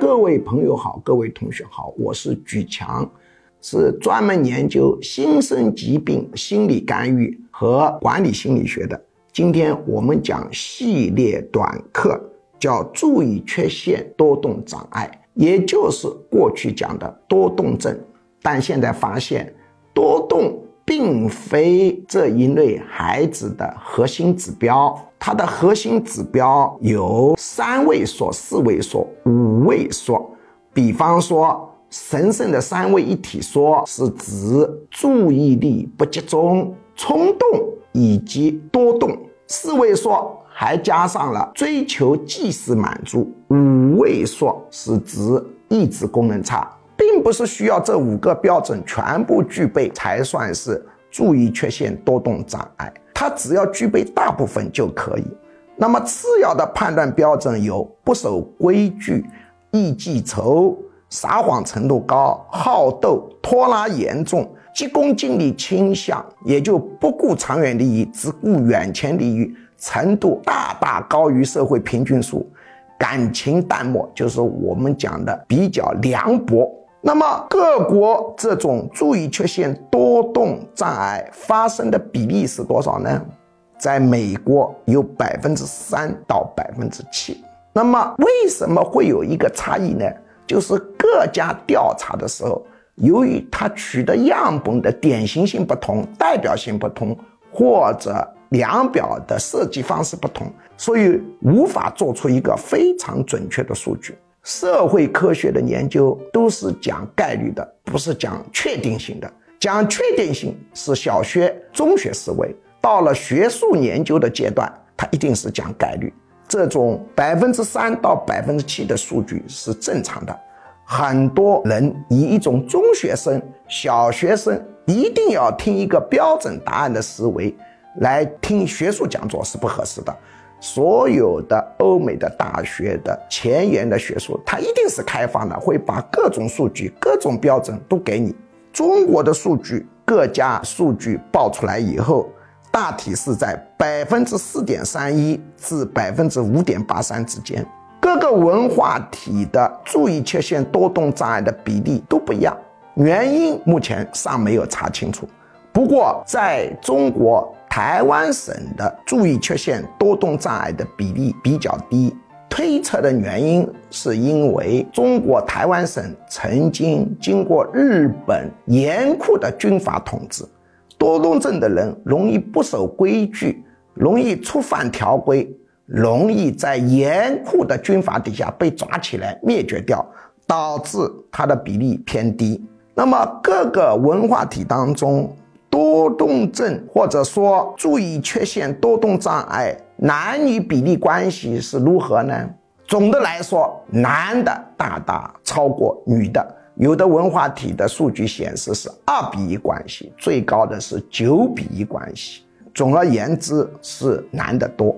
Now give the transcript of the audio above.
各位朋友好，各位同学好，我是举强，是专门研究新生疾病心理干预和管理心理学的。今天我们讲系列短课，叫注意缺陷多动障碍，也就是过去讲的多动症。但现在发现，多动并非这一类孩子的核心指标。它的核心指标有三位数、四位数、五位数。比方说，神圣的三位一体说是指注意力不集中、冲动以及多动。四位数还加上了追求即时满足。五位数是指意志功能差，并不是需要这五个标准全部具备才算是注意缺陷多动障碍。他只要具备大部分就可以。那么次要的判断标准有不守规矩、易记仇、撒谎程度高、好斗、拖拉严重、急功近利倾向，也就不顾长远利益，只顾眼前利益程度大大高于社会平均数，感情淡漠，就是我们讲的比较凉薄。那么各国这种注意缺陷多动障碍发生的比例是多少呢？在美国有百分之三到百分之七。那么为什么会有一个差异呢？就是各家调查的时候，由于它取得样本的典型性不同、代表性不同，或者量表的设计方式不同，所以无法做出一个非常准确的数据。社会科学的研究都是讲概率的，不是讲确定性的。讲确定性是小学、中学思维，到了学术研究的阶段，它一定是讲概率。这种百分之三到百分之七的数据是正常的。很多人以一种中学生、小学生一定要听一个标准答案的思维来听学术讲座是不合适的。所有的欧美的大学的前沿的学术，它一定是开放的，会把各种数据、各种标准都给你。中国的数据，各家数据报出来以后，大体是在百分之四点三一至百分之五点八三之间。各个文化体的注意缺陷多动障碍的比例都不一样，原因目前尚没有查清楚。不过在中国。台湾省的注意缺陷多动障碍的比例比较低，推测的原因是因为中国台湾省曾经经过日本严酷的军阀统治，多动症的人容易不守规矩，容易触犯条规，容易在严酷的军阀底下被抓起来灭绝掉，导致它的比例偏低。那么各个文化体当中。多动症或者说注意缺陷多动障碍，男女比例关系是如何呢？总的来说，男的大大超过女的，有的文化体的数据显示是二比一关系，最高的是九比一关系。总而言之，是男的多。